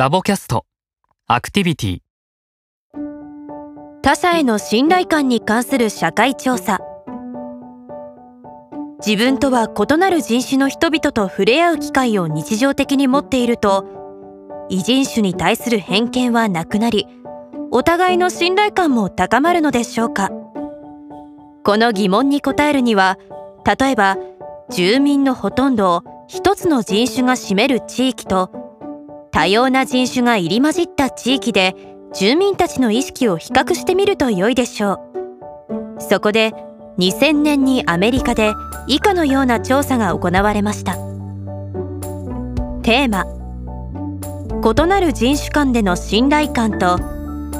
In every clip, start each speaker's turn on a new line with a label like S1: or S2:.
S1: ラボキャスト。アクティビティ。
S2: 他者への信頼感に関する社会調査。自分とは異なる人種の人々と触れ合う機会を日常的に持っていると異人種に対する偏見はなくなりお互いの信頼感も高まるのでしょうか。この疑問に答えるには例えば住民のほとんどを一つの人種が占める地域と多様な人種が入り混じった地域で住民たちの意識を比較してみると良いでしょう。そこで2000年にアメリカで以下のような調査が行われました。テーマ異なる人種間での信頼感と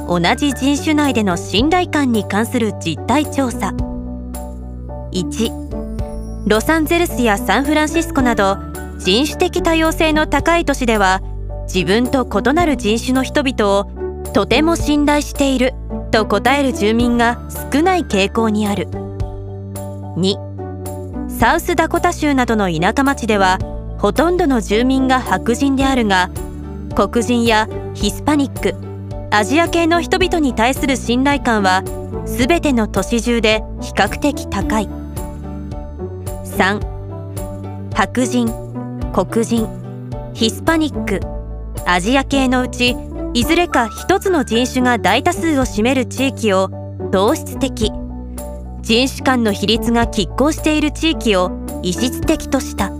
S2: 同じ人種内での信頼感に関する実態調査。1ロサンゼルスやサンフランシスコなど人種的多様性の高い都市では自分と異なる人種の人々をとても信頼している。と答える住民が少ない傾向にある。2サウスダコタ州などの田舎町ではほとんどの住民が白人であるが黒人やヒスパニックアジア系の人々に対する信頼感は全ての都市中で比較的高い。3白人黒人ヒスパニック。アジア系のうちいずれか一つの人種が大多数を占める地域を同質的人種間の比率が拮抗している地域を異質的とした。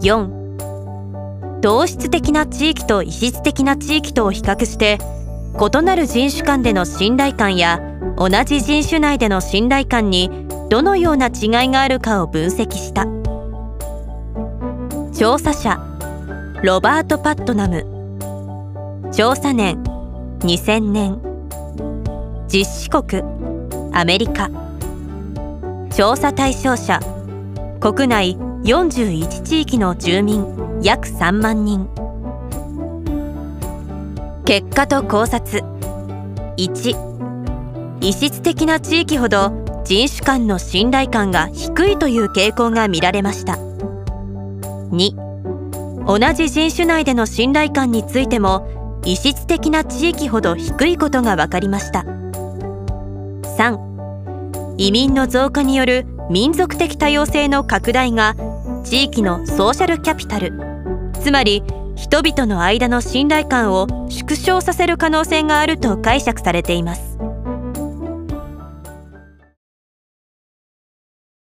S2: 4同質的な地域と異質的な地域とを比較して異なる人種間での信頼感や同じ人種内での信頼感にどのような違いがあるかを分析した。調査者ロバート・パットナム。調査年2000年。実施国アメリカ。調査対象者。国内41地域の住民。約3万人。結果と考察。1異質的な地域ほど人種間の信頼感が低いという傾向が見られました。2同じ人種内での信頼感についても異質的な地域ほど低いことが分かりました。3移民の増加による民族的多様性の拡大が地域のソーシャルキャピタル。つまり人々の間の信頼感を縮小させる可能性があると解釈されています。